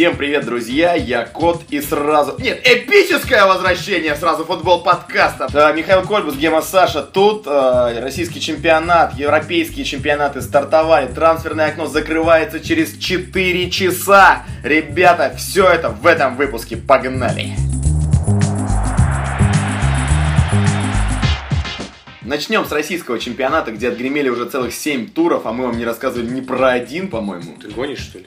Всем привет, друзья, я Кот и сразу... Нет, эпическое возвращение сразу футбол подкаста. Михаил Кольбус, Гема Саша тут. э, российский чемпионат, европейские чемпионаты стартовали. Трансферное окно закрывается через 4 часа. Ребята, все это в этом выпуске. Погнали! Начнем с российского чемпионата, где отгремели уже целых 7 туров, а мы вам не рассказывали ни про один, по-моему. Ты гонишь, что ли?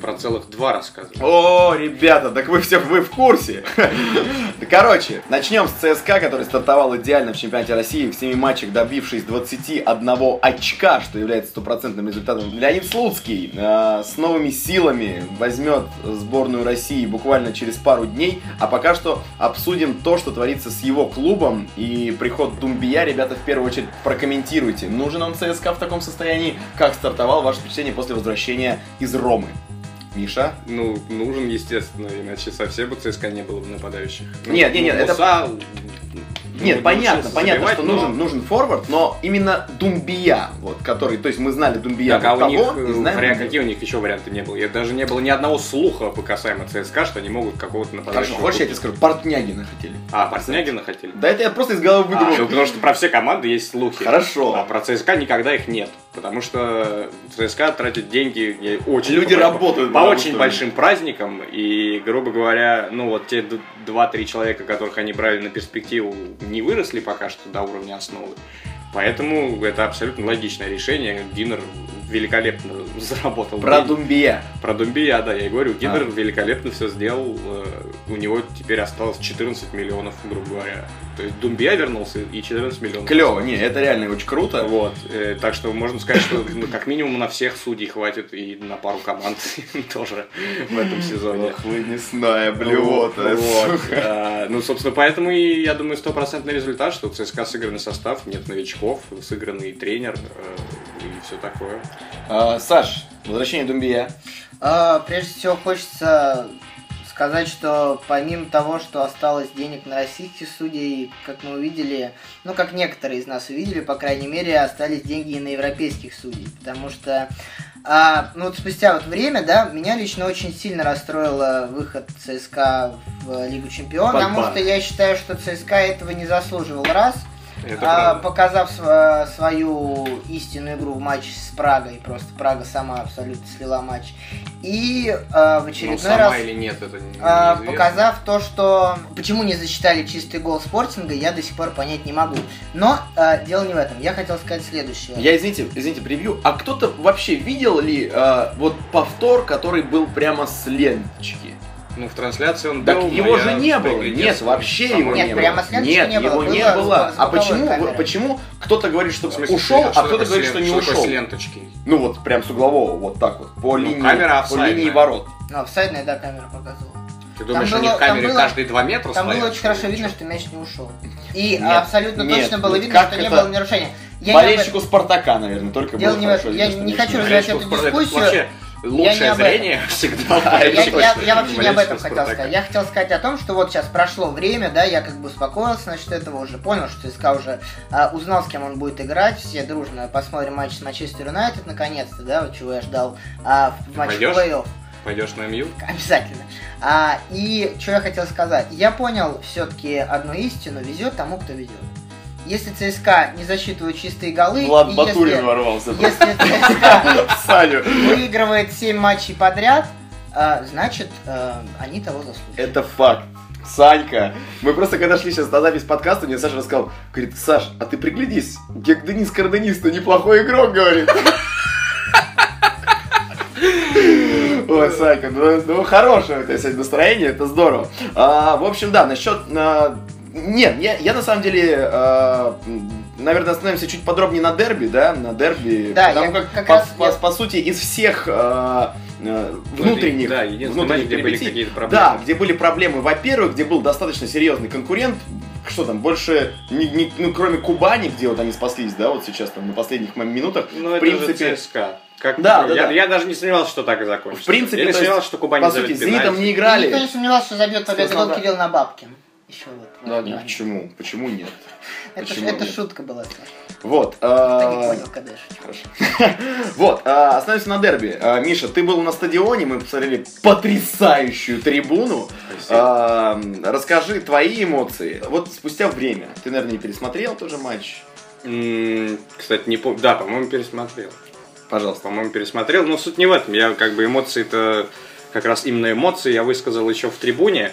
Про целых два рассказывал. О, ребята, так вы все вы в курсе. Короче, начнем с ЦСКА, который стартовал идеально в чемпионате России, в 7 матчах добившись 21 очка, что является стопроцентным результатом. Леонид Слуцкий э, с новыми силами возьмет сборную России буквально через пару дней, а пока что обсудим то, что творится с его клубом и приход Думбия. Ребята, в первую очередь прокомментируйте, нужен он ЦСКА в таком состоянии, как стартовал ваше впечатление после возвращения из Ромы. Миша? Ну, нужен, естественно, иначе совсем бы ЦСКА не было бы нападающих. Ну, Нет, нет, нет, ну, это- Муса, Нет, ну, понятно, понятно, забивать, что но- нужен, нужен форвард, но именно Думбия, вот, который, то есть мы знали Думбия Так, а у них, того, и э, знаем вариант- какие у них еще варианты не было? Я даже не было ни одного слуха по касаемо ЦСКА, что они могут какого-то нападающего... Хорошо, хочешь я тебе скажу, Портнягина хотели. А, Портнягина хотели? Да это я просто из головы А, выдумал. ну, потому что про все команды есть слухи. Хорошо. А про ЦСКА никогда их нет. Потому что ЦСКА тратит деньги очень... Люди по- работают, По очень что- большим праздникам. И, грубо говоря, ну вот те д- два-три человека, которых они брали на перспективу, не выросли пока что до уровня основы. Поэтому это абсолютно логичное решение. Динер великолепно заработал. Про деньги. Думбия. Про Думбия, да, я и говорю, Гидер А. великолепно все сделал. э, У него теперь осталось 14 миллионов, грубо говоря. То есть Думбия вернулся и 14 миллионов. Клево, не, это реально очень круто. Вот, э, так что можно сказать, что ну, как минимум на всех судей хватит и на пару команд тоже в этом сезоне. Ох, вы мясная Вот, блюдо. вот. А, Ну, собственно, поэтому и, я думаю, стопроцентный результат, что у ЦСКА сыгранный состав, нет новичков, сыгранный тренер э, и все такое. А, Саш, возвращение Думбия. А, Прежде всего хочется сказать, что помимо того, что осталось денег на российских судей, как мы увидели, ну как некоторые из нас увидели, по крайней мере, остались деньги и на европейских судей, потому что а, ну вот спустя вот время, да, меня лично очень сильно расстроил выход ЦСКА в Лигу Чемпионов, потому что я считаю, что ЦСКА этого не заслуживал. Раз, а, показав св- свою истинную игру в матче с Прагой, просто Прага сама абсолютно слила матч. И а, в Ну, очередной сама раз или нет, это не- а, показав то, что почему не засчитали чистый гол спортинга, я до сих пор понять не могу. Но а, дело не в этом. Я хотел сказать следующее. Я, извините, извините, превью. А кто-то вообще видел ли э, вот повтор, который был прямо с ленточки? Ну, в трансляции он Так был, его я же не было. приглядел, Нет, вообще его по-моему, Нет, не прямо было. с ленточки Нет, не было, его не было было. А почему, камеры. почему кто-то говорит, что смысле, ушел, что а кто-то говорит, что не что ушел? с ленточкой? Ну вот прям с углового, вот так вот, по Ну, линии, камера по линии ворот. Ну, офсайдная, да, камера показывала. Ты думаешь, Там они было- в камере было- каждые два метра Там было стоят, очень что ли, хорошо видно, что? мяч не ушел. И Нет, абсолютно нет, точно было вот видно, что не было нарушения. Я Болельщику Спартака, наверное, только было хорошо. Я видно, что не хочу развивать эту дискуссию. Лучшее этом. зрение всегда. Я, я- я- я вообще не об этом болельщиков хотел Спартака. сказать. Я хотел сказать о том, что вот сейчас прошло время, да, я как бы успокоился насчет этого, уже понял, что ЦСКА уже а, узнал, с кем он будет играть. Все дружно посмотрим матч с Манчестер Юнайтед, наконец-то, да, вот чего я ждал а, в матче Пойдешь? плей-офф. Пойдешь на МЮ? Обязательно. А, и что я хотел сказать. Я понял все-таки одну истину. Везет тому, кто везет. Если ЦСКА не засчитывают чистые голы, Влад и Батурин если, ворвался. если ЦСКА выигрывает 7 матчей подряд, а, значит, а, они того заслуживают. Это факт. Санька, мы просто когда шли сейчас на запись подкаста, мне Саша рассказал, говорит, Саш, а ты приглядись, Гек Денис Карданис-то неплохой игрок, говорит. Ой, Санька, ну, ну хорошее у тебя сегодня настроение, это здорово. А, в общем, да, насчет... а, нет, я, я на самом деле, м, наверное, остановимся чуть подробнее на дерби, да, на дерби. Да, потому я как, как по, раз- по- я- по сути, из всех а, а, внутренних, Да, внутренних где были какие-то проблемы. да, где были проблемы, во-первых, где был достаточно серьезный конкурент, что там, больше, не, не- ну, кроме Кубани, где вот они спаслись, да, вот сейчас там на последних минутах, Ну, в это принципе, же ЦСКА. Как, Да, я, да, да. я даже не сомневался, что так и закончится. В принципе, я не сомневался, что Кубань по забьет сути, с Зенитом не играли. Никто не сомневался, что забьет победу. Кирилл на Бабкин. Еще вот. Да, нет, да. почему? Почему нет? Это, почему это нет? шутка была. Вот. Ты не а, понял, когда. Хорошо. Вот, а, остановимся на дерби. А, Миша, ты был на стадионе, мы посмотрели потрясающую трибуну. Спасибо. А, Расскажи твои эмоции. Вот спустя время, ты, наверное, не пересмотрел тоже матч? Кстати, не помню. Да, по-моему, пересмотрел. Пожалуйста. По-моему, пересмотрел. Но суть не в этом. Я как бы эмоции-то, как раз именно эмоции я высказал еще в трибуне.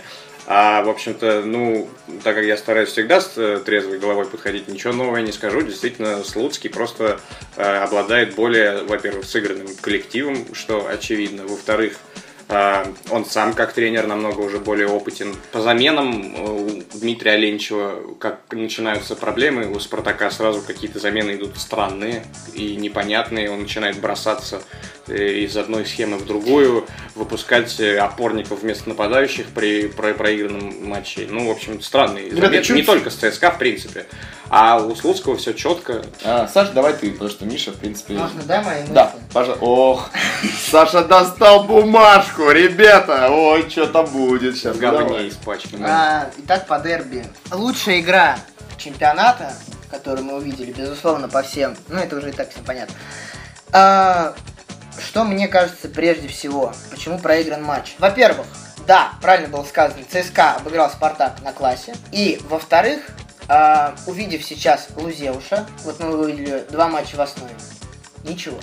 А, в общем-то, ну, так как я стараюсь всегда с э, трезвой головой подходить, ничего нового я не скажу. Действительно, Слуцкий просто э, обладает более, во-первых, сыгранным коллективом, что очевидно. Во-вторых, э, он сам как тренер намного уже более опытен. По заменам э, у Дмитрия Оленчева, как начинаются проблемы, у Спартака сразу какие-то замены идут странные и непонятные. Он начинает бросаться из одной схемы в другую, выпускать э, опорников вместо нападающих при про- проигранном матче. Ну, в общем, странные Ребята, замены. чуть- Не только с ЦСКА, в принципе. А у Слуцкого все четко. А, Саша, давай ты, потому что Миша, в принципе... Можно, да, мои мысли? Да, пожалуйста. Ох, Саша достал бумажку, ребята. Ой, что-то будет сейчас. Говне испачкан. А, итак, по дерби. Лучшая игра чемпионата, которую мы увидели, безусловно, по всем. Ну, это уже и так всем понятно. А, что мне кажется прежде всего? Почему проигран матч? Во-первых, да, правильно было сказано, ЦСКА обыграл Спартак на классе. И, во-вторых, а, увидев сейчас Лузеуша, вот мы увидели два матча в основе, ничего.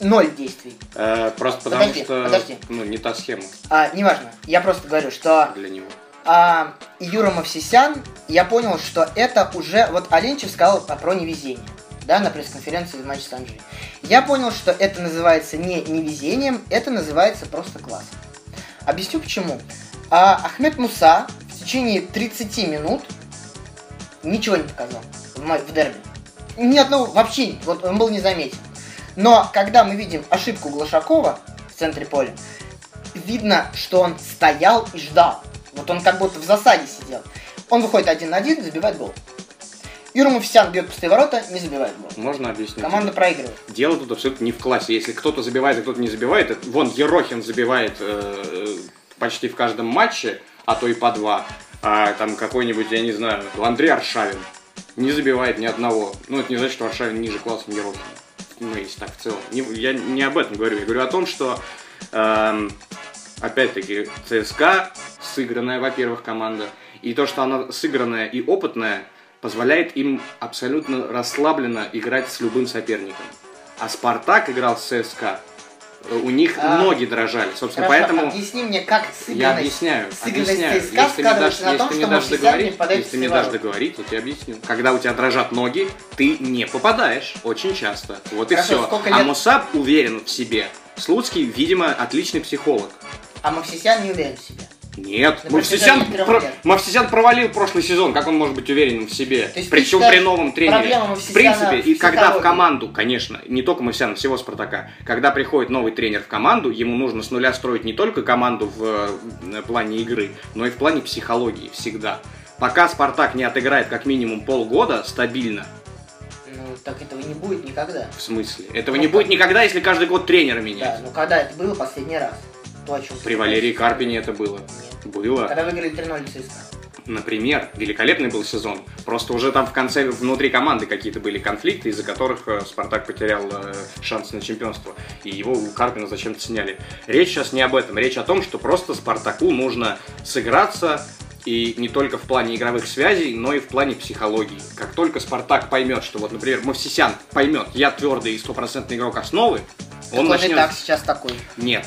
Ноль действий. Э, просто потому Подожди, что подожди. ну, не та схема А, неважно, я просто говорю, что для него. а, Юра Мовсисян, я понял, что это уже... Вот Оленчев сказал про невезение, да, на пресс-конференции в матче с Анжи. Я понял, что это называется не невезением, это называется просто класс. Объясню почему. А, Ахмед Муса в течение 30 минут ничего не показал в, в дерби. Ни одного, вообще, вот он был незаметен. Но когда мы видим ошибку Глашакова в центре поля, видно, что он стоял и ждал. Вот он как будто в засаде сидел. Он выходит один на один, забивает гол. Юра Муфисян бьет пустые ворота, не забивает гол. Можно объяснить? Команда проигрывает. Дело тут абсолютно не в классе. Если кто-то забивает, а кто-то не забивает, это- вон Ерохин забивает э, почти в каждом матче, а то и по два. А там какой-нибудь, я не знаю, Андрей Аршавин не забивает ни одного. Ну, это не значит, что Аршавин ниже классом Ерохина. Ну, если так в целом. Не- я не об этом говорю. Я говорю о том, что эм, опять-таки ЦСКА сыгранная, во-первых, команда. И то, что она сыгранная и опытная, позволяет им абсолютно расслабленно играть с любым соперником. А Спартак играл с ЦСКА, э, у них А, ноги дрожали. Собственно, Хорошо, поэтому объясни мне, как сыгранность, я объясняю. объясняю. ЦСКА Если ты мне дашь, на том, если мне дашь договорить, если мне дашь договорить, я тебе объясню. Когда у тебя дрожат ноги, ты не попадаешь очень часто. Вот и Хорошо, все. сколько А лет- Мусаб уверен в себе. Слуцкий, видимо, отличный психолог. А Мовсисян не уверен в себе. Нет, На Мавсисян, про-. Мавсисян провалил прошлый сезон, как он может быть уверенным в себе? Причем при новом тренере. В принципе, в и когда в команду, конечно, не только Мавсисяна, всего Спартака, когда приходит новый тренер в команду, ему нужно с нуля строить не только команду в э, плане игры, но и в плане психологии всегда. Пока Спартак не отыграет как минимум полгода стабильно, Ну, так этого не будет никогда. в смысле, этого Ну, не как? будет никогда, если каждый год тренера Да, менять. ну когда это было последний раз? То, о чем При. Валерии Карпине это было. Нет. Было. Когда выиграли 3-0 ЦСКА. Например, великолепный был сезон. Просто уже там в конце внутри команды какие-то были конфликты, из-за которых э, Спартак потерял э, шанс на чемпионство. И его у Карпина зачем-то сняли. Речь сейчас не об этом. Речь о том, что просто Спартаку нужно сыграться и не только в плане игровых связей, но и в плане психологии. Как только Спартак поймет, что вот, например, Мовсисян поймет, я твердый и стопроцентный игрок основы, Так он он и начнет... так сейчас такой. Нет.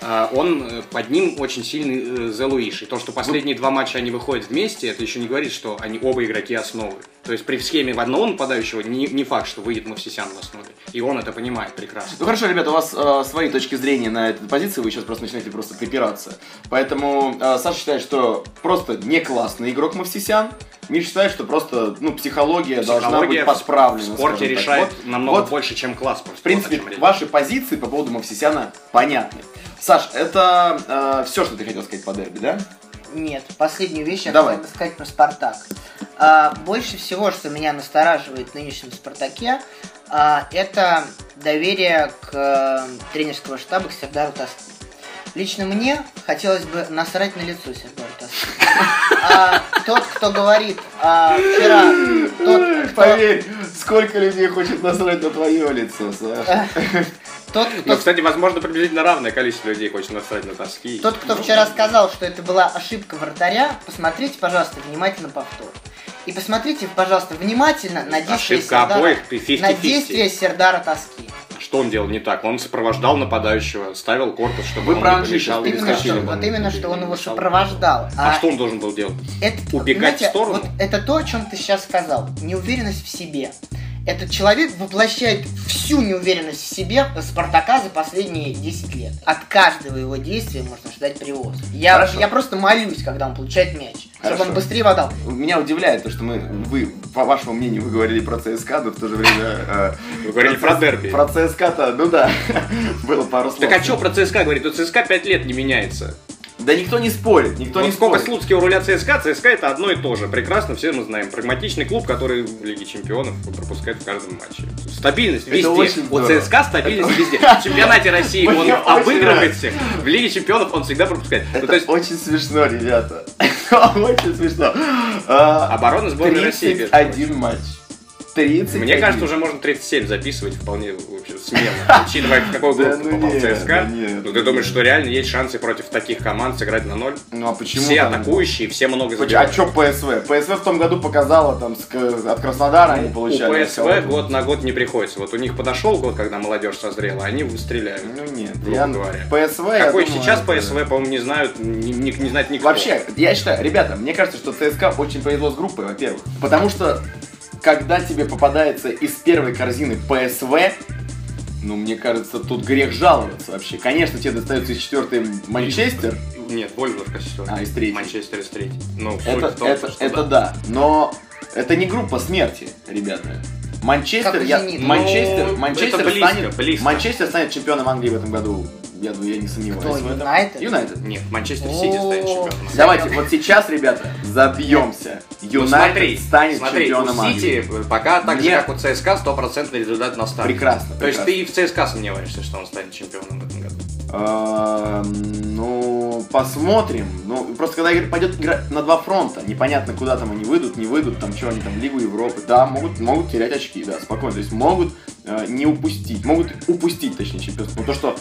А, Он э, под ним очень сильный э, Зе Луиш. И то, что последние два матча они выходят вместе, это еще не говорит, что они оба игроки основы. То есть при схеме в одного нападающего не, не факт, что выйдет Мовсисян в основе. И он это понимает прекрасно. Ну хорошо, ребята, у вас э, свои точки зрения на этой позиции, вы сейчас просто начинаете просто припираться. Поэтому э, Саша считает, что просто не классный игрок Мавсисян. Миша считает, что просто ну, психология, должна Психология быть подправлена. в спорте так. решает Вот- намного вот, больше, чем класс. В принципе, ваши позиции по поводу Мавсисяна понятны. Саш, это все, что ты хотел сказать по дерби, да? Нет, последнюю вещь я Давай. хотел сказать про Спартак. А, больше всего, что меня настораживает в нынешнем Спартаке, а, это доверие к э, тренерского штаба к Сердару Таску. Лично мне хотелось бы насрать на лицо Сердару Таску. а, тот, кто говорит а, вчера, тот, кто... Поверь, сколько людей хочет насрать на твое лицо, Саша. Тот, Ну, кто, кстати, возможно, приблизительно равное количество людей хочет насрать на тоски. тот, кто вчера сказал, что это была ошибка вратаря, посмотрите, пожалуйста, внимательно повтор. И посмотрите, пожалуйста, внимательно на действия Ошибка Сердара, обоих, 50-50. на действия Сердара Тоски. Что он делал не так? Он сопровождал нападающего, ставил корпус, чтобы Вы он про не помешал. сейчас Именно что, вот именно, что он его сопровождал. А что он должен был делать? Это, Убегать в сторону? Вот это то, о чем ты сейчас сказал. Неуверенность в себе. Этот человек воплощает всю неуверенность в себе Спартака за последние 10 лет. От каждого его действия можно ждать привоз. Я, Хорошо. я просто молюсь, когда он получает мяч. Чтобы Хорошо. он быстрее водал. Меня удивляет то, что мы, вы, по вашему мнению, вы говорили про ЦСКА, но в то же время... э, Вы говорили про дерби. Про ЦСКА-то, ну да, было пару слов. Так а что про ЦСКА говорит? У ЦСКА 5 лет не меняется. Да никто не спорит, никто вот не сколько спорит. Слуцкий у руля ЦСКА, ЦСКА это одно и то же. Прекрасно, все мы знаем. Прагматичный клуб, который в Лиге Чемпионов пропускает в каждом матче. Стабильность Это везде. очень У здорово. ЦСКА стабильность везде. В чемпионате России он обыгрывает всех. В Лиге Чемпионов он всегда пропускает. Ну, Это то есть очень смешно, ребята. Очень смешно. А, оборона сборной России. 31 матч. 30. Мне кажется, уже можно 37 записывать вполне вообще смело, учитывая, в какую группу ну попал ЦСКА. Ну ты думаешь, что реально есть шансы против таких команд сыграть на ноль? Ну а почему Все атакующие, все много Поч- А забивают. что ПСВ? ПСВ в том году показала там от Краснодара они У получали. от ПСВ год на год не приходится. Вот у них подошел год, когда молодежь созрела, они стреляют. Ну нет, я говоря. ПСВ. Какой сейчас ПСВ, по-моему, не знают, не знает никто. Вообще, я считаю, ребята, мне кажется, что ЦСКА очень повезло с группой, во-первых. Потому что, когда тебе попадается из первой корзины ПСВ, ну, мне кажется, тут грех жаловаться вообще. Конечно, тебе достается из четвертой Манчестер. Нет, Вольсбург четвертый. А, из третьей. Манчестер из третьей. Ну, Это, том, это, что это да. Но это не группа смерти, ребята. Манчестер, Как я. Манчестер, Ну, Манчестер это близко, станет, близко. Манчестер станет чемпионом Англии в этом году. Я, думаю, я не сомневаюсь. Кто, в этом. Юнайтед? Юнайтед. Нет, Манчестер Сити станет чемпионом. Давайте, вот сейчас, ребята, забьемся. Ну, Юнайтед станет смотри, чемпионом Англии. Сити пока так же, как у ЦСКА, стопроцентный результат на старте. Прекрасно, То есть ты и в ЦСКА сомневаешься, что он станет чемпионом в этом году? А, Ну, посмотрим. Ну, просто когда игра пойдет игра на два фронта, непонятно, куда там они выйдут, не выйдут, там что они там, Лигу Европы, да, могут, могут терять очки, да, спокойно. То есть могут э, не упустить, могут упустить, точнее, чемпионство. Но то, что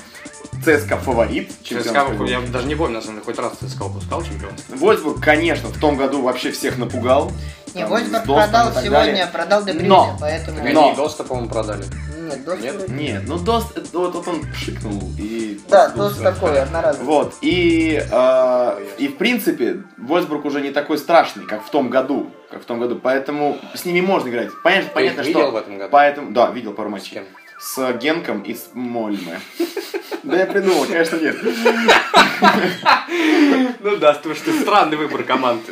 ЦСКА фаворит ЦСКА, я даже не помню, на самом деле, хоть раз ЦСКА упускал чемпионство. Вольсбург, конечно, в том году вообще всех напугал. Не, Там, Вольсбург с продал сегодня, далее. продал Дебрюзе, Но. поэтому... Так Но. они Доста, по-моему, продали. Нет, Дост Нет? Нет, ну Дост, это вот, вот он пшикнул и... Да. Дост такой, одноразовый. Вот, и, э, и в принципе, Вольсбург уже не такой страшный, как в том году, как в том году, поэтому с ними можно играть. Понятно, Ты их понятно видел что... в этом году? Поэтому, да, видел пару С матчей. кем? С Генком и с Мольме. Да я придумал, конечно, нет. Ну да, потому что странный выбор команд.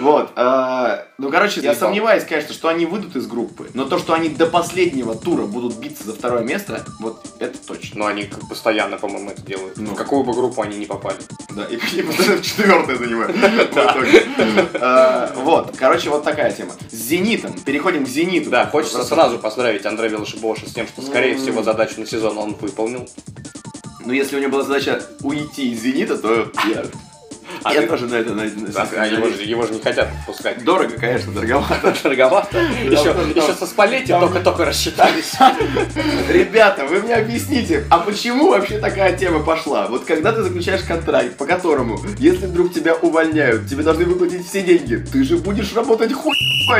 Вот. э, Ну, короче, я сомневаюсь, конечно, что они выйдут из группы, но то, что они до последнего тура будут биться за второе место, вот это точно. Но они постоянно, по-моему, это делают. Ну. В какую бы группу они не попали. Да, и и постоянно четвертое занимают. Вот, короче, вот такая тема. С Зенитом. Переходим к Зениту. Да, хочется сразу поздравить Андрея Велошибоша с тем, что, скорее всего, задачу на сезон он выполнил. Ну, если у него была задача уйти из Зенита, то я, А я ты- тоже на это на, на- Да, а его же, его же не хотят пускать. Дорого, конечно, дороговато. Дороговато. Еще, там- еще со Спалетти только-только рассчитались. Ребята, вы мне объясните, а почему вообще такая тема пошла? Вот когда ты заключаешь контракт, по которому, если вдруг тебя увольняют, тебе должны выплатить все деньги, ты же будешь работать хуй,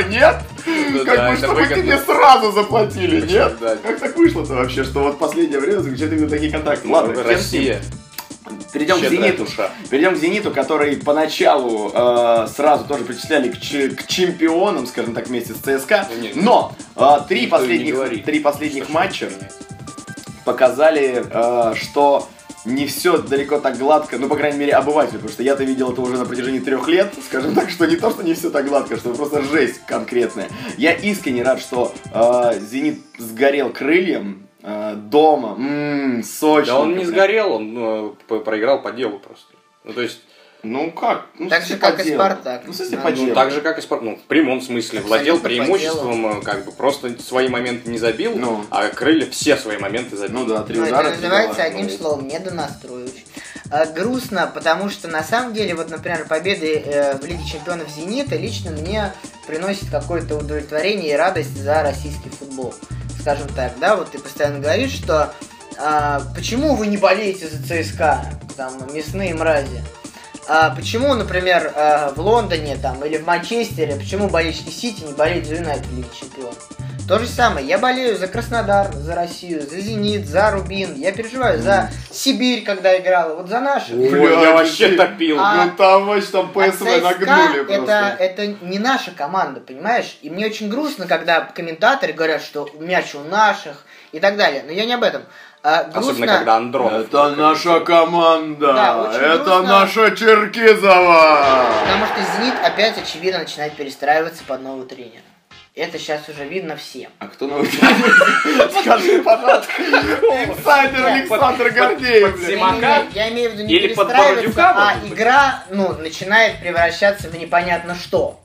нет? Ну как да, бы, чтобы выгодно. тебе сразу заплатили, нет? да. Как так вышло-то вообще, что вот в последнее время заключают именно такие контракты? Ладно, ним. Россия. Перейдем к Зениту. душа. Перейдем к Зениту, который поначалу э, сразу тоже причисляли к, ч- к чемпионам, скажем так, вместе с ЦСКА. Ну, нет. Но э, три последних, три последних Что матча показали, э, что не все далеко так гладко, ну, по крайней мере, обывателю, потому что я-то видел это уже на протяжении трех лет, скажем так, что не то, что не все так гладко, что просто жесть конкретная. Я искренне рад, что э, Зенит сгорел крыльем дома, м сочно. Да он не сгорел, он ну, проиграл по делу просто. Ну, то есть, Ну как? Ну, Так же, как и. Спартак. Ну, смысле, Да, по ну, делу. так же, как и спорт, ну, в прямом смысле, владел Абсолютно по преимуществом, э, как бы просто свои моменты не забил, Ну. а крылья все свои моменты забил. Ну да, три Ну, удара. это называется одним Ну, словом недонастроивающий. э, грустно, потому что на самом деле, вот, например, победы э, в Лиге Чемпионов Зенита лично мне приносит какое-то удовлетворение и радость за российский футбол. Скажем так, да, вот ты постоянно говоришь, что а, почему вы не болеете за ЦСКА, там, мясные мрази? А почему, например, а, в Лондоне там или в Манчестере, почему болельщики Сити не болеют за Юнайтед в Лиге Чемпионов? То же самое, я болею за Краснодар, за Россию, за Зенит, за Рубин, я переживаю за Сибирь, когда играла, вот за наши. Ой, Бля, я вообще ты- топил. А- Ну там вообще там А ПСВ ЦСКА нагнули это, просто. это не наша команда, понимаешь? И мне очень грустно, когда комментаторы говорят, что мяч у наших и так далее. Но я не об этом. А, грустно, Особенно, когда Андронов. Это наша команда, Да, очень это грустно. наша Черкизова. Потому что «Зенит» опять, очевидно, начинает перестраиваться под нового тренера. Это сейчас уже видно всем. А кто новый тренер? Скажи, пожалуйста. Инсайдер Александр Гордеев. Я имею, в виду не перестраиваться, а игра, ну, начинает превращаться в непонятно что.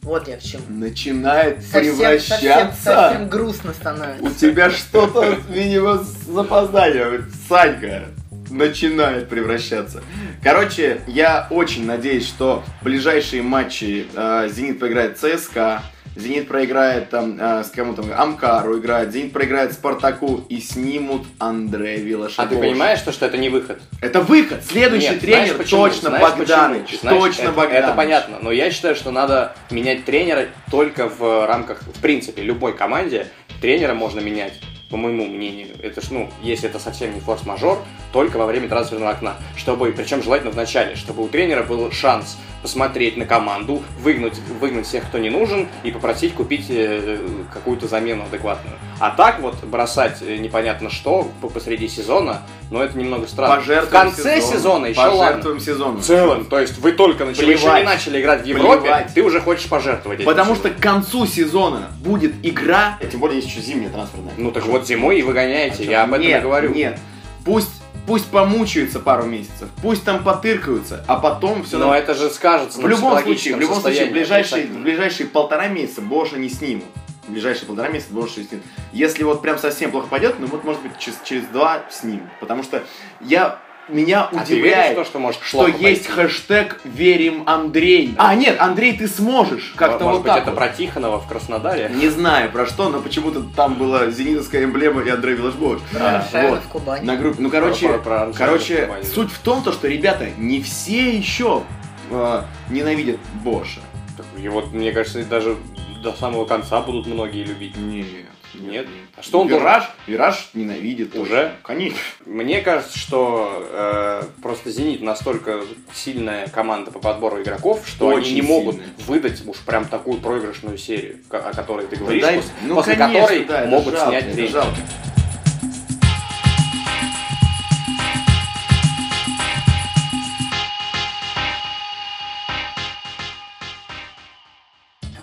Вот я к чему. Начинает Совсем, совсем, превращаться. совсем грустно становится. У тебя что-то, видимо, с запозданием. Санька начинает превращаться. Короче, я очень надеюсь, что в ближайшие матчи э, Зенит поиграет с ЦСКА, Зенит проиграет там э, с кому там Амкару играет, Зенит проиграет Спартаку и снимут Андрея А Вилашакова. ты понимаешь, что, что это не выход? Это выход. Следующий Нет, тренер почему? точно Знаешь Богданович. почему? Знаешь, Точно это, Богданович. Это понятно, но я считаю, что надо менять тренера только в рамках, в принципе, любой команде тренера можно менять. По моему мнению, это ж, ну, если это совсем не форс-мажор, только во время трансферного окна. Чтобы, причем желательно в начале, чтобы у тренера был шанс посмотреть на команду, выгнать, выгнать всех, кто не нужен, и попросить купить э, какую-то замену адекватную. А так вот бросать э, непонятно что по- посреди сезона, ну это немного странно. Пожертвуем в конце сезон. сезона еще ладно. Сезоном. В целом, то есть вы только начали, вы еще Плевать. не начали играть в Европе, Плевать. ты уже хочешь пожертвовать Потому что к концу сезона будет игра, тем более есть еще зимняя трансферная. Ну так вот зимой и выгоняете, я об этом нет, и говорю. Нет, пусть, пусть помучаются пару месяцев, пусть там потыркаются, а потом все Но это же скажется В на любом случае, в любом случае, в ближайшие, в ближайшие полтора месяца Боша не снимут. В ближайшие полтора месяца Боша не снимут. Если вот прям совсем плохо пойдет, ну вот может быть через, через два снимут. Потому что я меня А ты веришь удивляет, то, что может что есть хэштег «Верим Андрей». А, нет, Андрей, ты сможешь. Как-то Может вот быть, так это вот. про Тихонова в Краснодаре? Не знаю про что, но почему-то там была зенитовская эмблема и Андрей Вилашбович. Да, вот. в Кубани. На группе. Ну, короче, Про- про- про короче, в Кубани, суть в том, то, что ребята не все еще э, ненавидят Боша. Так, И вот, мне кажется, даже до самого конца будут многие любить. Нет. Нет? А что он Вираж? Вираж ненавидит. Уже? Конечно. Мне кажется, что э, просто Зенит настолько сильная команда по подбору игроков, что они Очень не могут сильная. выдать уж прям такую проигрышную серию, о которой ты говоришь, Дай- после, ну, после конечно, которой да, могут жалко, снять жалко.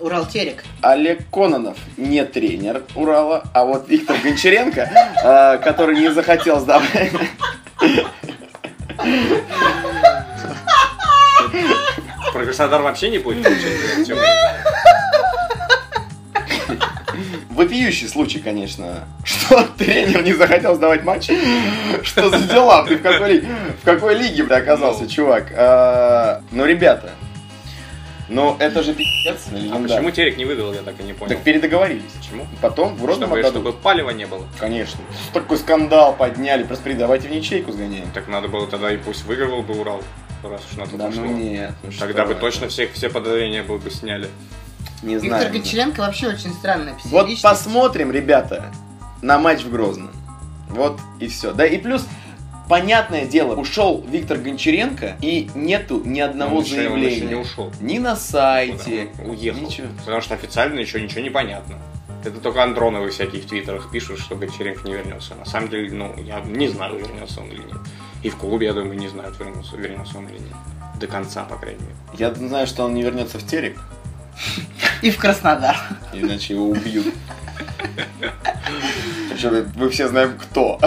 Урал Терек. Олег Кононов не тренер Урала, а вот Виктор Гончаренко, э, который не захотел сдавать. Про Краснодар вообще не будет? Вопиющий случай, конечно, что тренер не захотел сдавать матч. Что за дела? Ты в какой, в какой лиге, бля, оказался, Ну. чувак? А, Ну, ребята, ну это же пиздец, А почему Терек не выдал, я так и не понял. Так передоговорились. Почему? Потом в Розном Чтобы, отдадут. чтобы палева не было. Конечно. Такой скандал подняли. Просто при- давайте в ячейку сгоняем. Так надо было тогда и пусть выигрывал бы Урал, раз уж на то Да пошло. ну нет. ну Тогда что бы вы. точно всех, все подозрения бы, бы сняли. Не Виктор знаю. Гончаренко вообще очень странная Вот посмотрим, ребята, на матч в Грозном. Вот и все. Да и плюс, понятное дело, ушел Виктор Гончаренко, и нету ни одного Он еще- он заявления. еще не ушел. Ни на сайте. Куда? Уехал. Ничего. Потому что официально еще ничего не понятно. Это только Андроновы всякие в твиттерах пишут, что Гончаренко не вернется. На самом деле, ну, я не знаю, вернется он или нет. И в клубе, я думаю, не знают, вернется, вернется он или нет. До конца, по крайней мере. Я знаю, что он не вернется в Терек, И в Краснодар. иначе его убьют. Причем мы все знаем, кто.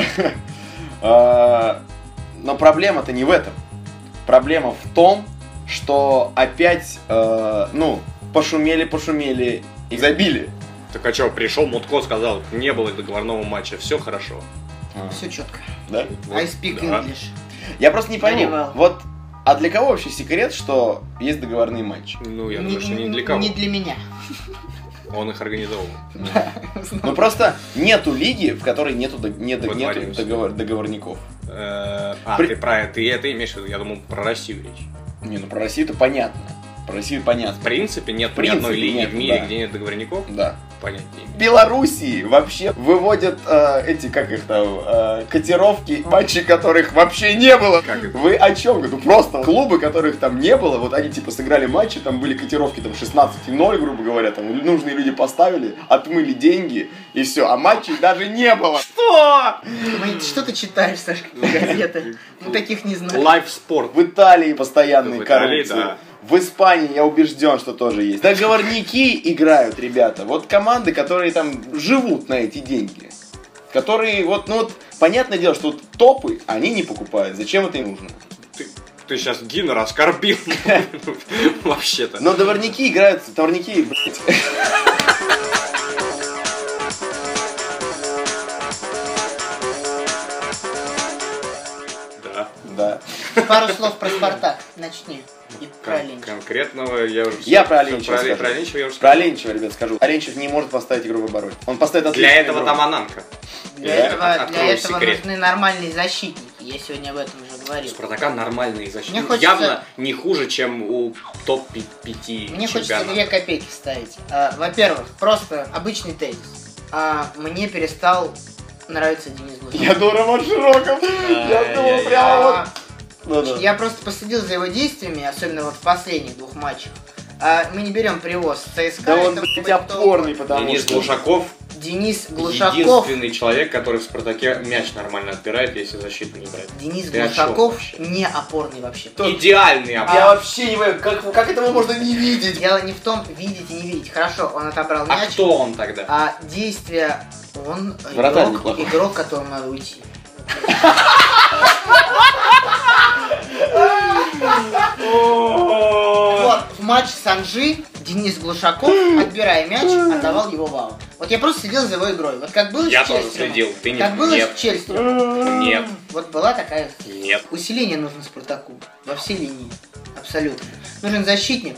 А, Но проблема-то не в этом. Проблема в том, что опять, э, ну, пошумели, пошумели и забили. Так а что, пришел Мутко, сказал, не было договорного матча, все хорошо. Все четко. Да? Вот, I speak да. English. Я просто не пойму, Горевал. вот, а для кого вообще секрет, что есть договорные матчи? Ну, я думаю, что не для кого. Не для меня. Он их организовал. Ну просто нету лиги, в которой нету, договорников. Э, А, ты про ты это имеешь в виду? Я думал, про Россию речь. Не, ну про Россию-то понятно. Про Россию понятно. В принципе, нет В ни одной принципе, лиги нет, в мире, да. где нет договорников. Да. Понятнее. В Белоруссии вообще выводят э, эти, как их там, э, котировки, матчи которых вообще не было. Как это? Вы о чем? Ну просто клубы, которых там не было, вот они типа сыграли матчи, там были котировки там 16,0, грубо говоря, там нужные люди поставили, отмыли деньги и все, а матчей даже не было. Что? Что ты читаешь, Сашка, газеты? Ну, таких не знаю. Лайв спорт. В Италии постоянные коррупции. В Испании, я убежден, что тоже есть. Договорники играют, ребята. Вот команды, которые там живут на эти деньги. Которые, вот, ну вот, понятное дело, что вот топы они не покупают. Зачем это им нужно? Ты, ты сейчас Гиннера оскорбил. Вообще-то. Но договорники играют, договорники, блядь. Да. Да. Пару слов про Спартак. Начни. И про Кон- Ленча. Конкретного я уже... Я про Оленчева Про, скажу. про Оленчева я уже Про сказал. Оленчева, ребят, скажу. Оленчев не может поставить игру в обороне. Он поставит Для отличную этого игру. там Ананка. Для Я этого, для этого секрет. нужны нормальные защитники. Я сегодня об этом уже У говорил. Спартака нормальные защиты. Мне хочется- Явно не хуже, чем у топ-5 Мне хочется две копейки вставить. А, Во-первых, просто обычный тезис. А, Мне перестал нравиться Денис Глушев. Я думал, Роман Широков. Я думал, прямо вот. А, Ну да. Я просто последил за его действиями, особенно вот в последних двух матчах. А, Мы не берем привоз ЦСКА. Да он, это блядь, опорный, потому Денис что... Глушаков Денис Глушаков. единственный человек, который в Спартаке мяч нормально отбирает, если защиту не брать. Денис Ты Глушаков не опорный вообще. Идеальный Я объем. вообще не понимаю, как, как этого можно не видеть? Дело не в том, видеть и не видеть. Хорошо, он отобрал А мяч. кто он тогда? А действия он Вратарь игрок, игрок, которому надо уйти. Вот, в матче Санжи Денис Глушаков, отбирая мяч, отдавал его вау. Вот я просто следил за его игрой. Вот как было Я с тоже следил. Ты не- Как было нет. с Чельстром. Нет. Вот была такая Нет. Усиление нужно Спартаку во все линии. Абсолютно. Нужен защитник,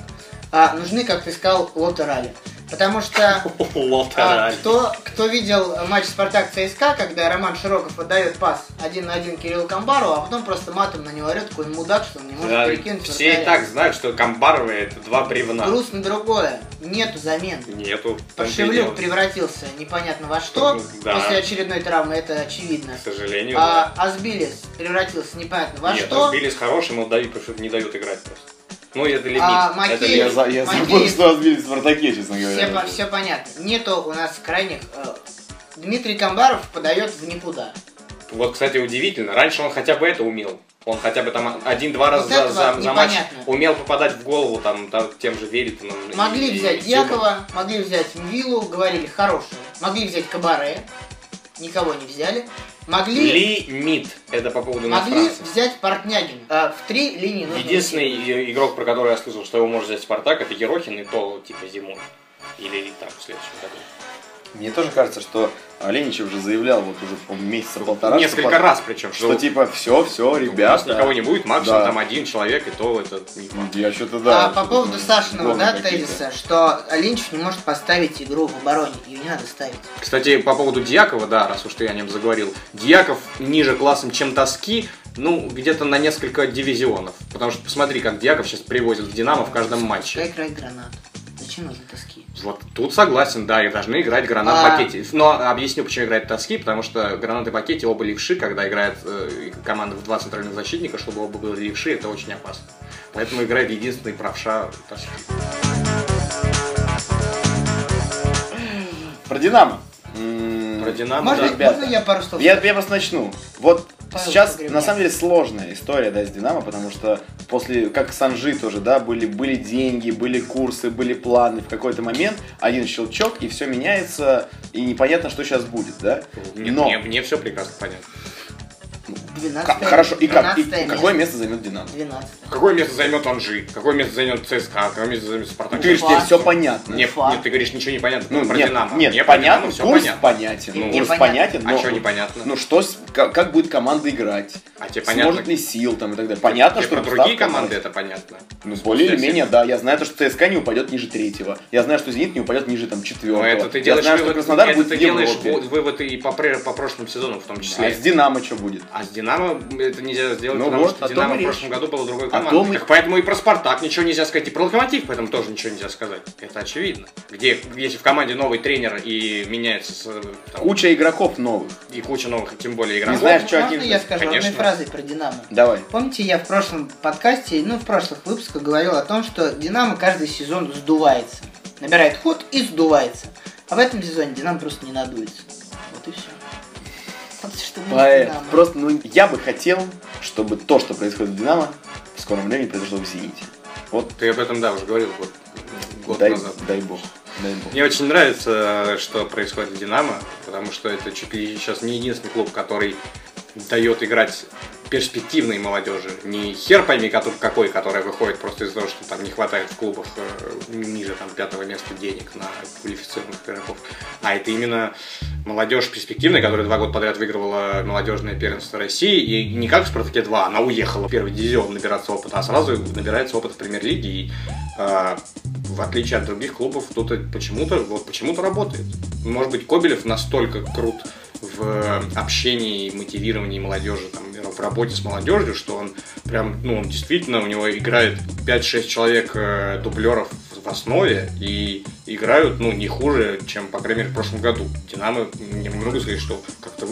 а нужны, как ты сказал, латерали. Потому что а, кто, кто видел матч Спартак ЦСКА, когда Роман Широков отдает пас один на один Кириллу Камбару, а потом просто матом на него орет, какой мудак, что он не может Да, перекинуть все и так знают, что Комбаровы это два бревна. Грустно другое. Нету замен. Нету. Паршивлюк превратился непонятно во что Да. после очередной травмы, это очевидно. К сожалению, А Озбилис превратился непонятно во да. Нет, что. Озбилис хороший, но дают, потому что не дают играть просто. Ну, это лимит. А, это Макеев- лимит. Я, я Макеев. забыл, что Озбилис в Спартаке, честно Все, говоря. по- все понятно. Нету у нас крайних. э, Дмитрий Комбаров подает в никуда. Вот, кстати, удивительно. Раньше он хотя бы это умел. Он хотя бы там один-два раза Вот за, за- за матч умел попадать в голову там, там, тем же Велитоном. Могли и- взять и Якова, могли взять Мвилу, говорили хорошие. Могли взять Кабаре, никого не взяли. Могли, Лимит. Это по поводу могли иностранцев. взять Портнягина. Э, в три линии нужно Единственный и- игрок, про который я слышал, что его может взять Спартак, это Ерохин, и то типа зимой. Или там в следующем году. Мне тоже кажется, что Оленичев уже заявлял вот уже, по-моему, месяца полтора. Несколько что, раз причем, Что, что, типа, все, все, у нас ребята. никого не будет, максимум Да. там один человек, и то это не факт. Я что-то да. А по поводу ну, Сашиного, да, тезиса, что Линчев не может поставить игру в обороне, ее не надо ставить. Кстати, по поводу Дьякова, да, раз уж ты о нем заговорил. Дьяков ниже классом, чем Тоски, ну, где-то на несколько дивизионов. Потому что посмотри, как Дьяков сейчас привозит в Динамо в каждом матче. играет гранат. Зачем нужны тоски? Вот тут согласен, да, и должны играть гранат А. пакете. Но объясню, почему играет Тоски, потому что гранаты пакете оба левши, когда играет э, команда в два центральных защитника, чтобы оба были левши, это очень опасно. Поэтому играет единственный правша Тоски. Про Динамо. Про Динамо, Можно, да. ребята. можно я пару слов? Я, я просто начну. Вот Павел сейчас, на самом деле, сложная история, да, с Динамо, потому что после, как Санжи тоже, да, были, были деньги, были курсы, были планы. В какой-то момент один щелчок, и все меняется, и непонятно, что сейчас будет, да. Мне, Но- мне, мне все прекрасно понятно. 12 Ка- хорошо, и как? И 12 какое место займет Динамо? 12 Какое место займет Анжи? Какое место займет ЦСКА? Какое место займет Спартак? Ну, ты говоришь, тебе все понятно. Нет, нет, ты говоришь, ничего не понятно. Ну, про нет, Динамо. нет, Мне понятно, все курс понятно. понятен, Ну, курс непонятно. понятен, А но... что непонятно? Ну, что с как, как будет команда играть, А тебе сможет понятно, ли сил там и так далее. Понятно, тебе что про другие команды это понятно. Ну, более или менее, да. Я знаю, то, что ЦСКА не упадет ниже третьего. Я знаю, что Зенит не упадет ниже там четвертого. Но это ты Я делаешь знаю, что вывод, Краснодар это будет ты делаешь вывод- и по, прошлым сезонам в том числе. А с Динамо что будет? А с Динамо это нельзя сделать, Ну потому вот, что Динамо в речь. прошлом году было другой командой. том Так поэтому и про Спартак ничего нельзя сказать, и про Локомотив поэтому тоже ничего нельзя сказать. Это очевидно. Где, если в команде новый тренер и меняется с, там, Куча игроков новых. и куча новых, и тем более Не игроков. знаешь, что от Можно них я скажу Конечно. одной фразой про Динамо? Давай. Помните, я в прошлом подкасте, ну, в прошлых выпусках говорил о том, что Динамо каждый сезон сдувается. Набирает ход и сдувается. А в этом сезоне Динамо просто не надуется. Вот и все. Что Поэт. Динамо. Просто, ну, я бы хотел, чтобы то, что происходит в Динамо, в скором времени произошло в Зените. Вот Ты об этом, да, уже говорил год, год дай, назад. дай бог. Дай бог. Мне очень нравится, что происходит в Динамо, потому что это чуть ли сейчас не единственный клуб, который дает играть перспективной молодежи. Не хер пойми какой, которая выходит просто из-за того, что там не хватает в клубах э, ниже там, пятого места денег на квалифицированных игроков. А это именно молодежь перспективная, которая два года подряд выигрывала молодежное первенство России. И не как в Спартаке 2, она уехала в первый дивизион набираться опыта, а сразу набирается опыт в премьер-лиге. И э, в отличие от других клубов, тут почему-то вот почему-то работает. Может быть, Кобелев настолько крут в общении, мотивировании молодежи, там, в работе с молодежью, что он прям, ну, он действительно, у него играет 5-6 человек э, дублеров в основе и играют, ну, не хуже, чем, по крайней мере, в прошлом году. Динамо, я не могу сказать, что как-то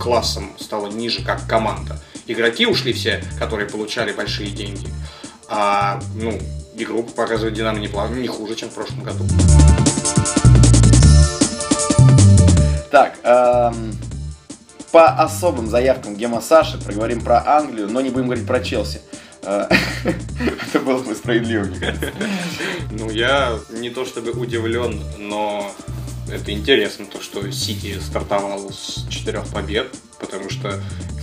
классом стало ниже, как команда. Игроки ушли все, которые получали большие деньги, а, ну, игру показывает Динамо не, не хуже, чем в прошлом году. По особым заявкам Гема Саши проговорим про Англию, но не будем говорить про Челси. Э, Это было бы справедливо, мне кажется. Ну, я не то чтобы удивлен, но это интересно, то, что Сити стартовал с четырех побед, потому что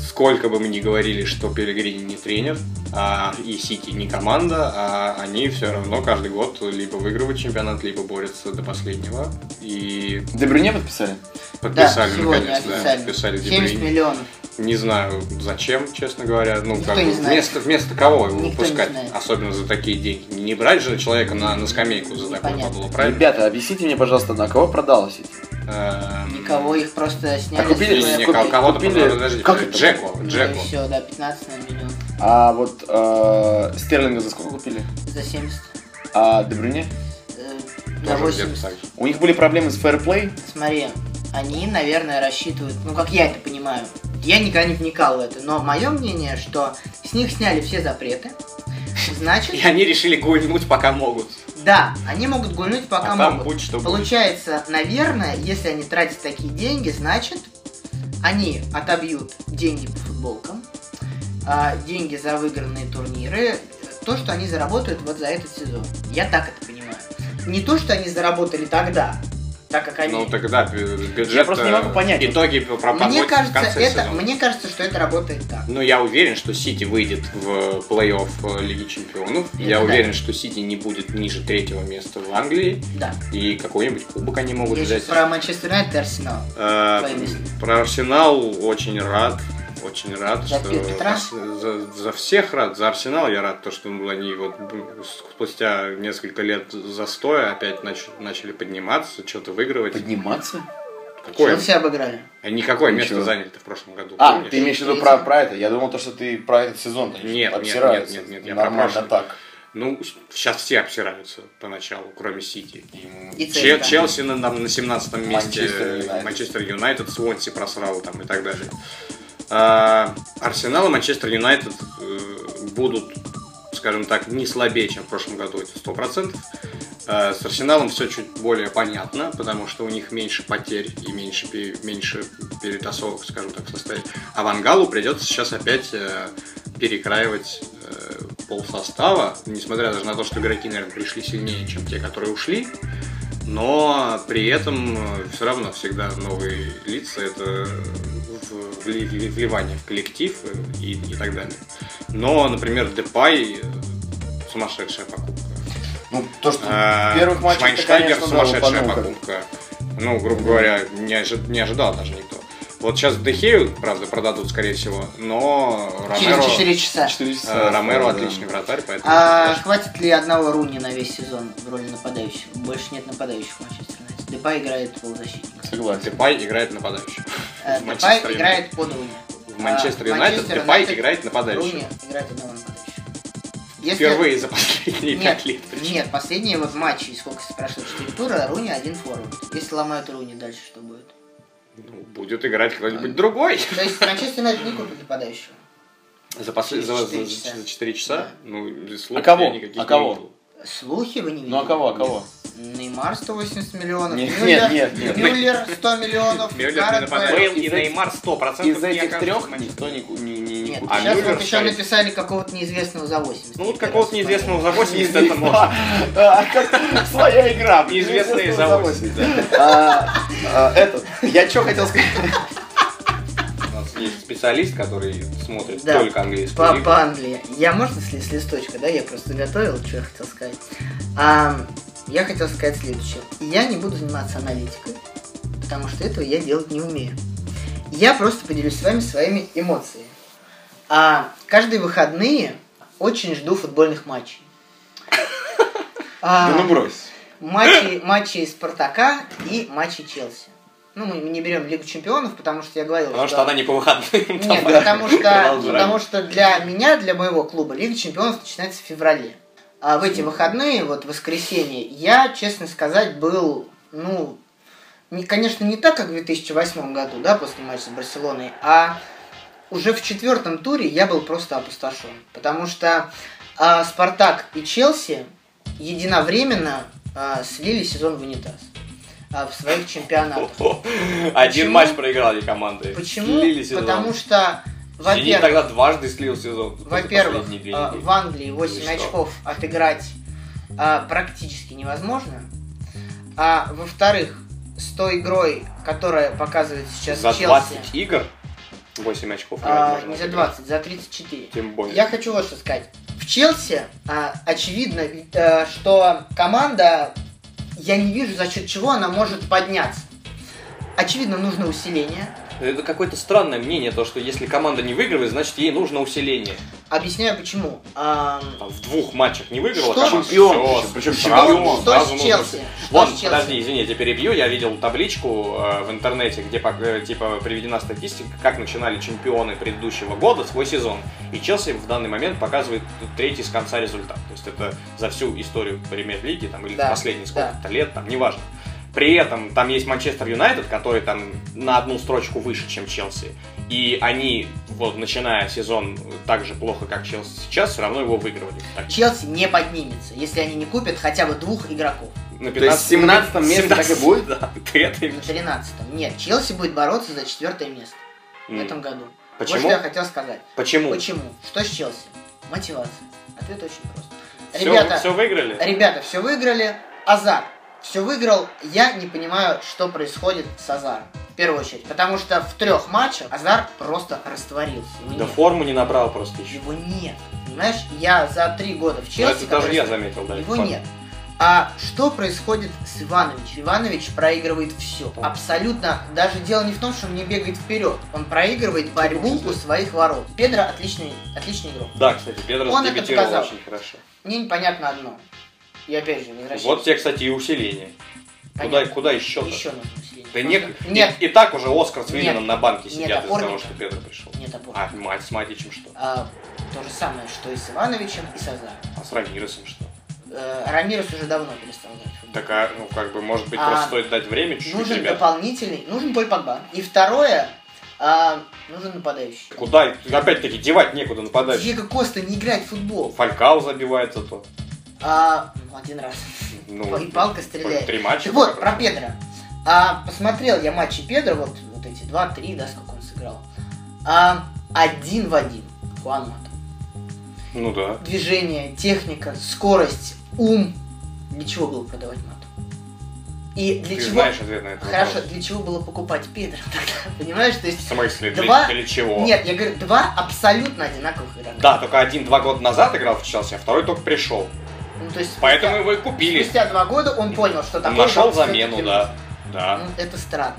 сколько бы мы ни говорили, что Пелегрини не тренер, а и Сити не команда, а они все равно каждый год либо выигрывают чемпионат, либо борются до последнего. И Дебрюне подписали? подписали, да, сегодня наконец, да, подписали Де 70 Брюйне. миллионов. Не знаю, зачем, честно говоря. Ну, Никто как не бы, знает. вместо, вместо кого его Никто не выпускать, знает. особенно за такие деньги. Не брать же человека на, на скамейку за такое бабло, правильно? Ребята, объясните мне, пожалуйста, на кого продала Сити? Эм, Никого, их просто сняли А купили- Не, не, Купи- кого- кого-то купили- подожди, как это? Джеку, Ну Джеку. и все, да, 15 на миллион. А вот э, Стерлинга за сколько купили? За 70. А Дебрюне? э, где-то 80. так же. У них были проблемы с фэрплей? Смотри, они, наверное, рассчитывают, ну как я это понимаю, я никогда не вникал в это, но мое мнение, что с них сняли все запреты, значит, И они решили гульнуть, пока могут. да, они могут гульнуть пока а там могут. будь что будет. Получается, наверное, если они тратят такие деньги, значит, они отобьют деньги по футболкам, а, деньги за выигранные турниры, то, что они заработают вот за этот сезон. Я так это понимаю. Не то, что они заработали тогда, так как они... Ну тогда бю- бюджет... Я просто не могу э, понять. Итоги про- Мне кажется, конце это, сезона. мне кажется, что это работает так. Ну, я уверен, что Сити выйдет в плей-офф э, Лиги Чемпионов. я Это да. уверен, что Сити не будет ниже третьего места в Англии. Да. И какой-нибудь кубок они могут Я взять. про Манчестер Юнайтед и Арсенал. Э, про Арсенал очень рад. Очень рад, За что Петра? Ас- за, за всех рад, за Арсенал я рад, то, что они вот спустя несколько лет застоя опять нач- начали подниматься, что-то выигрывать. Подниматься? Какое? Челси обыграли. Они какое Ничего. место заняли в прошлом году? А, помнишь? ты имеешь в виду про, про это? Я думал, то, что ты про этот сезон Нет, нет, обсираются. нет, нет, нет, я про Нормально прошлый. так. Ну, сейчас все обсираются поначалу, кроме Сити. И Че- ЦСКА. Челси на, на, 17 месте, Манчестер Юнайтед. Манчестер Юнайтед, Свонси просрал там и так далее. А, Арсенал и Манчестер Юнайтед э, будут, скажем так, не слабее, чем в прошлом году, это 100%. А, С Арсеналом все чуть более понятно, потому что у них меньше потерь и меньше, меньше перетасовок, скажем так, в составе. А Вангалу придется сейчас опять э, перекраивать э, пол состава, несмотря даже на то, что игроки, наверное, пришли сильнее, чем те, которые ушли. Но при этом все равно всегда новые лица это вливание в коллектив э, и, и так далее. Но, например, Депай э, сумасшедшая покупка. Ну, то, что А, первых матчах, Швайнштайгер конечно, сумасшедшая как- покупка. Ну, грубо говоря, не, ожи- не ожидал даже никто. Вот сейчас Дехею, правда, продадут, скорее всего, но Ромеро... Через 4 часа. 4 э, часа. Ромеро да. отличный вратарь, поэтому... А хватит ли одного Руни на весь сезон в роли нападающего? Больше нет нападающих в Манчестер Юнайтед. Депай играет полузащитника. Согласен. Депай играет нападающим. Э, Депай Манчестер играет под Руни. В Манчестер А, Юнайтед Депай играет нападающим. Руни играет одного нападающего. Если- Впервые за последние Нет, пять лет. причем. нет, последние вот матчи, сколько прошло, 4 тура, Руни один форвард. Если ломают Руни, дальше что будет? Ну, будет играть кто-нибудь другой. То есть Манчестер Юнайтед не купит нападающего. За, за, Четыре за- часа. за 4 часа? Да. Ну, слов А кого? я никаких А не кого? Слухи вы не видели? Ну а кого, а кого? Неймар 180 миллионов, Нет, Мюллер, нет, нет, нет. Мюллер 100 миллионов, Мюллер. Бейл. И Неймар 100% Из этих трех никто не, не, не, не Нет, купит. А сейчас Мюллер, вот еще написали какого-то неизвестного за 80. Ну вот какого-то неизвестного за 80 это можно. А, как Своя игра. Неизвестные за 80, А, а, Этот, я что хотел сказать? Есть специалист, который смотрит Да. только английскую По, лигу. по Англии. Я можно с листочка, да? Я просто готовил, что я хотел сказать. А, я хотел сказать следующее. Я не буду заниматься аналитикой, потому что этого я делать не умею. Я просто поделюсь с вами своими эмоциями. А, каждые выходные очень жду футбольных матчей. А, Да ну брось. матчи, матчи Спартака и матчи Челси. Ну, мы не берем Лигу Чемпионов, потому что я говорил, Потому что она не по выходным. нет, потому что, потому что для меня, для моего клуба, Лига Чемпионов начинается в феврале. А в эти выходные, вот в воскресенье, я, честно сказать, был, ну, не, конечно, не так, как в 2008 году, да, после матча с Барселоной, а уже в четвертом туре я был просто опустошен. Потому что а, Спартак и Челси единовременно а, слили сезон в унитаз а, в своих чемпионатах. Один Почему? матч проиграли команды. Почему? Слили сезон. Потому что, во-первых, тогда дважды слил сезон. за Во-первых, а, в Англии 8 Ну что? очков отыграть а, практически невозможно. А во-вторых, с той игрой, которая показывает сейчас За Челси, 20 игр 8 очков а, не за отыграть. 20, за 34. Тем более. Я хочу вот что сказать. В Челси а, очевидно, э, что команда, я не вижу, за счет чего она может подняться. Очевидно, нужно усиление. Это какое-то странное мнение, то, что если команда не выигрывает, значит ей нужно усиление. Объясняю почему. Там, в двух матчах не выиграла Что? команда. Чемпион причем, чемпион. Что с Челси? Вон, с Челси? подожди, извини, я тебя перебью. Я видел табличку э, в интернете, где э, типа приведена статистика, как начинали чемпионы предыдущего года свой сезон. И Челси в данный момент показывает третий с конца результат. То есть это за всю историю премьер-лиги там, или Да, последние да. сколько-то лет, там, неважно. При этом там есть Манчестер Юнайтед, который там на одну строчку выше, чем Челси. И они, вот начиная сезон так же плохо, как Челси сейчас, все равно его выигрывали. Так, Челси не поднимется, если они не купят хотя бы двух игроков. на То есть в 17 месте так и будет? Да, На 13-м. Нет, Челси будет бороться за четвертое место в М. этом году. Вот Почему? что я хотел сказать. Почему? Почему? Что с Челси? Мотивация. Ответ очень прост. Все, Ребята, все выиграли? ребята, все выиграли. Азар. Все выиграл. Я не понимаю, что происходит с Азаром. В первую очередь. Потому что в трех матчах Азар просто растворился. Его Да нет. форму не набрал просто еще. Его нет. Понимаешь, я за три года в Челси... это даже я заметил, да. Его факт. нет. А что происходит с Ивановичем? Иванович проигрывает все. Абсолютно. Даже дело не в том, что он не бегает вперед. Он проигрывает борьбу у своих ворот. Педро отличный, отличный игрок. Да, кстати, Педро Он это показал. очень хорошо. Мне непонятно одно. И опять же, возвращаюсь. Вот тебе, кстати, и усиление. Куда, Понятно. куда еще? Еще нужно. Да нет, Просто- Нет, И, и так уже Оскар с. Виллином на банке сидят из-за того, опорника. что Педро пришел. нет опоры. А мать с Матичем что? А, то же самое, что и с Ивановичем, и с Азаром. А с Рамиресом что? Э, Рамирес уже давно перестал играть в футбол. Так, а, ну, как бы, может быть, А, просто стоит дать время чуть-чуть, Нужен ребят. дополнительный, нужен Поль Погба. И второе, а, нужен нападающий. Куда? Опять-таки, девать некуда нападать. Диего Коста не играет в футбол. Фалькау забивает зато. А, ну, один раз. Ну, И палка стреляет. Три матча. Так вот, про Педро. А, посмотрел я матчи Педро, вот, вот эти два-три, да, сколько он сыграл. А, один в один. Хуан Мата. Ну да. Движение, техника, скорость, ум. Для чего было продавать Мату? И для Ты чего... знаешь ответ на этот Хорошо, вопрос. для чего было покупать Педро тогда? Понимаешь, то В есть... смысле, для, Два- для чего? Нет, я говорю, два абсолютно одинаковых игрока. Да, только один-два года назад играл в Челси, а второй только пришел. Ну, то есть Поэтому спустя- его и купили. Спустя два года он понял, что такой Нашел замену, да. Да. Ну, это странно.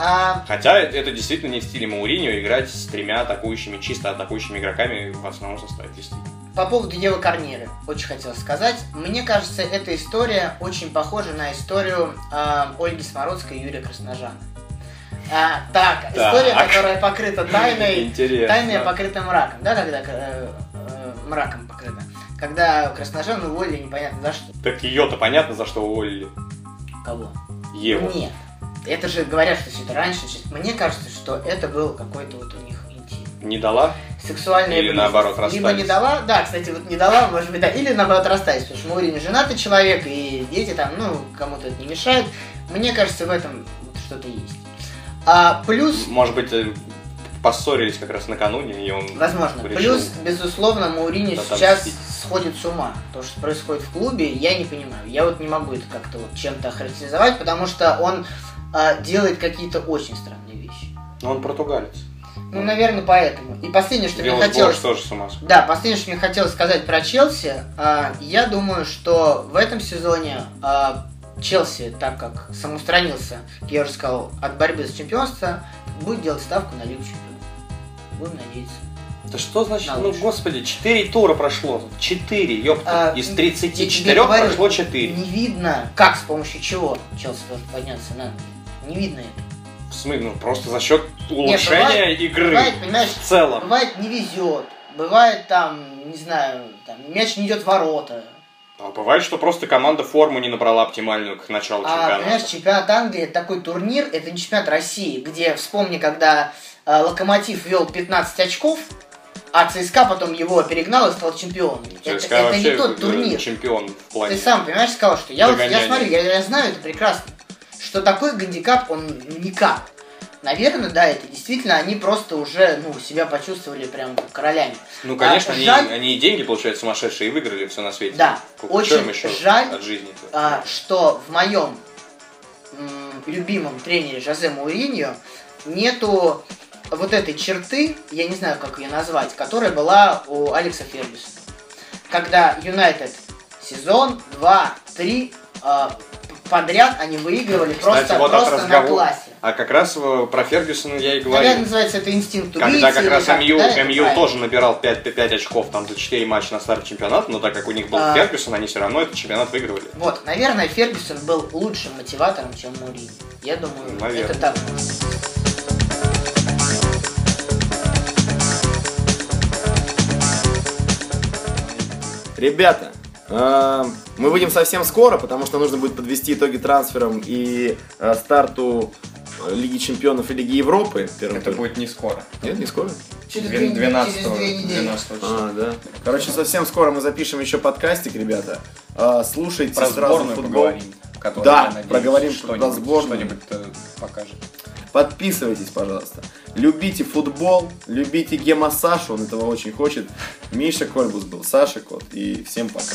А, Хотя это действительно не в стиле Мауриньо играть с тремя атакующими, чисто атакующими игроками в основном составе. Действительно. По поводу Евы Корнеры, очень хотел сказать. Мне кажется, эта история очень похожа на историю э, Ольги Смородской и Юрия Красножана. А, так, Так. история, которая покрыта тайной, Интересно. тайная покрыта мраком, да, когда э, э, мраком покрыта. Когда Красножан уволили непонятно за что. Так ее-то понятно, за что уволили. Кого? Еву. Нет. Это же говорят, что все это раньше. сейчас- Мне кажется, что это был какой-то вот у них интим. Не дала? Сексуальная Или близость. наоборот, Либо не расстались. дала, да, кстати, вот не дала, может быть, да, или наоборот расстались, потому что Маурин женатый человек, и дети там, ну, кому-то это не мешает. Мне кажется, в этом вот что-то есть. А плюс, Может быть, э, поссорились как раз накануне, и он возможно, решил- плюс, безусловно, Маурини Да, там сейчас мстить. сходит с ума. То, что происходит в клубе, я не понимаю. Я вот не могу это как-то вот чем-то охарактеризовать, потому что он а, делает какие-то очень странные вещи. Ну, он португалец. Ну, наверное, поэтому. И последнее, что мне Виллас хотелось... Тоже с ума. Да, последнее, что мне хотелось сказать про Челси, а, я думаю, что в этом сезоне а, Челси, так как самоустранился, я уже сказал, от борьбы за чемпионство, будет делать ставку на Лигу Чемпионов. Будем надеяться. Да что значит, На ну господи, 4 тура прошло. 4, ёпта. А, Из я 34 тебе говорю, прошло 4. Не видно, как, с помощью чего Челси должен подняться на. Не видно это. В смысле, ну просто за счет улучшения бывает- игры. Бывает, понимаешь, В целом. бывает не везет, бывает там, не знаю, там, мяч не идет в ворота. А бывает, что просто команда форму не набрала оптимальную к началу А, чемпионата. понимаешь, чемпионат Англии это такой турнир, это не чемпионат России, где, вспомни, когда Локомотив вел 15 очков, а ЦСКА потом его перегнал и стал чемпионом. Это, ЦСКА это вообще не тот э, турнир. чемпион в плане. Ты сам, понимаешь, сказал, что я, вот, я смотрю, я, я знаю это прекрасно, что такой гандикап, он никак. Наверное, да, это действительно, они просто уже, ну, себя почувствовали прям королями. Ну, конечно, А, они, жаль- они и деньги получают сумасшедшие и выиграли все на свете. Да, Сколько- очень еще жаль, от жизни. а, что в моем м, любимом тренере Жозе Мауриньо нету вот этой черты, я не знаю, как ее назвать, которая была у Алекса Фергюсона. Когда Юнайтед сезон, два, три п- подряд они выигрывали Кстати, просто, вот от просто на разговора- классе. А как раз э, про Фергюсона я и Когда говорил. называется это инстинкт убийцы. Когда как раз как, МЮ, да, МЮ тоже набирал 5, 5 очков там за 4 матча на старте чемпионата, но так как у них был А. Фергюсон, они все равно этот чемпионат выигрывали. Вот, наверное, Фергюсон был лучшим мотиватором, чем Мourinho. Я думаю, Наверное. это так. Ребята, э, мы выйдем совсем скоро, потому что нужно будет подвести итоги трансферам и э, старту э, Лиги Чемпионов и Лиги Европы. Это туром. будет не скоро. Нет, не скоро. Через, Две- две, 12 через две недели. 12 числа. А, да. Короче, совсем скоро мы запишем еще подкастик, ребята. Э, слушайте Про сразу футбол. поговорим. Да, я надеюсь, проговорим про что-нибудь- сборную. Что-нибудь э, покажет. Подписывайтесь, пожалуйста. Любите футбол, любите Гема он этого очень хочет. Миша Кольбус был, Саша Кот. И всем пока.